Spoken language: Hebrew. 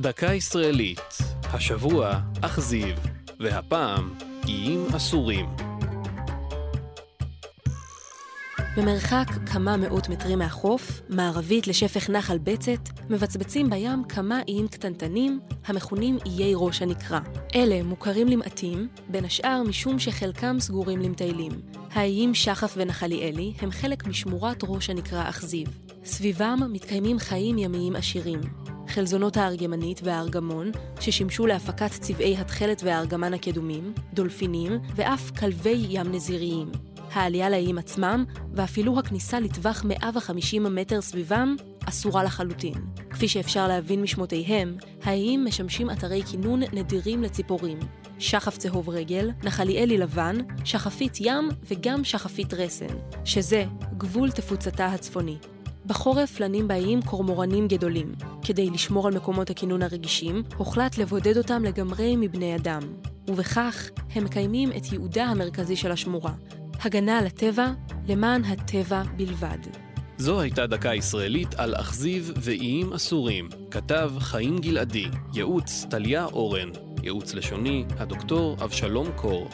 דקה ישראלית, השבוע אכזיב, והפעם איים אסורים. במרחק כמה מאות מטרים מהחוף, מערבית לשפך נחל בצת, מבצבצים בים כמה איים קטנטנים, המכונים איי ראש הנקרה. אלה מוכרים למעטים, בין השאר משום שחלקם סגורים למטיילים. האיים שחף ונחליאלי הם חלק משמורת ראש הנקרה אכזיב. סביבם מתקיימים חיים ימיים עשירים. חלזונות הארגמנית והארגמון, ששימשו להפקת צבעי התכלת והארגמן הקדומים, דולפינים ואף כלבי ים נזיריים. העלייה לאיים עצמם, ואפילו הכניסה לטווח 150 מטר סביבם, אסורה לחלוטין. כפי שאפשר להבין משמותיהם, האיים משמשים אתרי כינון נדירים לציפורים. שחף צהוב רגל, נחליאלי לבן, שחפית ים וגם שחפית רסן, שזה גבול תפוצתה הצפוני. בחורף לנים באיים קורמורנים גדולים. כדי לשמור על מקומות הכינון הרגישים, הוחלט לבודד אותם לגמרי מבני אדם. ובכך, הם מקיימים את ייעודה המרכזי של השמורה, הגנה על הטבע למען הטבע בלבד. זו הייתה דקה ישראלית על אכזיב ואיים אסורים. כתב חיים גלעדי, ייעוץ טליה אורן, ייעוץ לשוני הדוקטור אבשלום קור.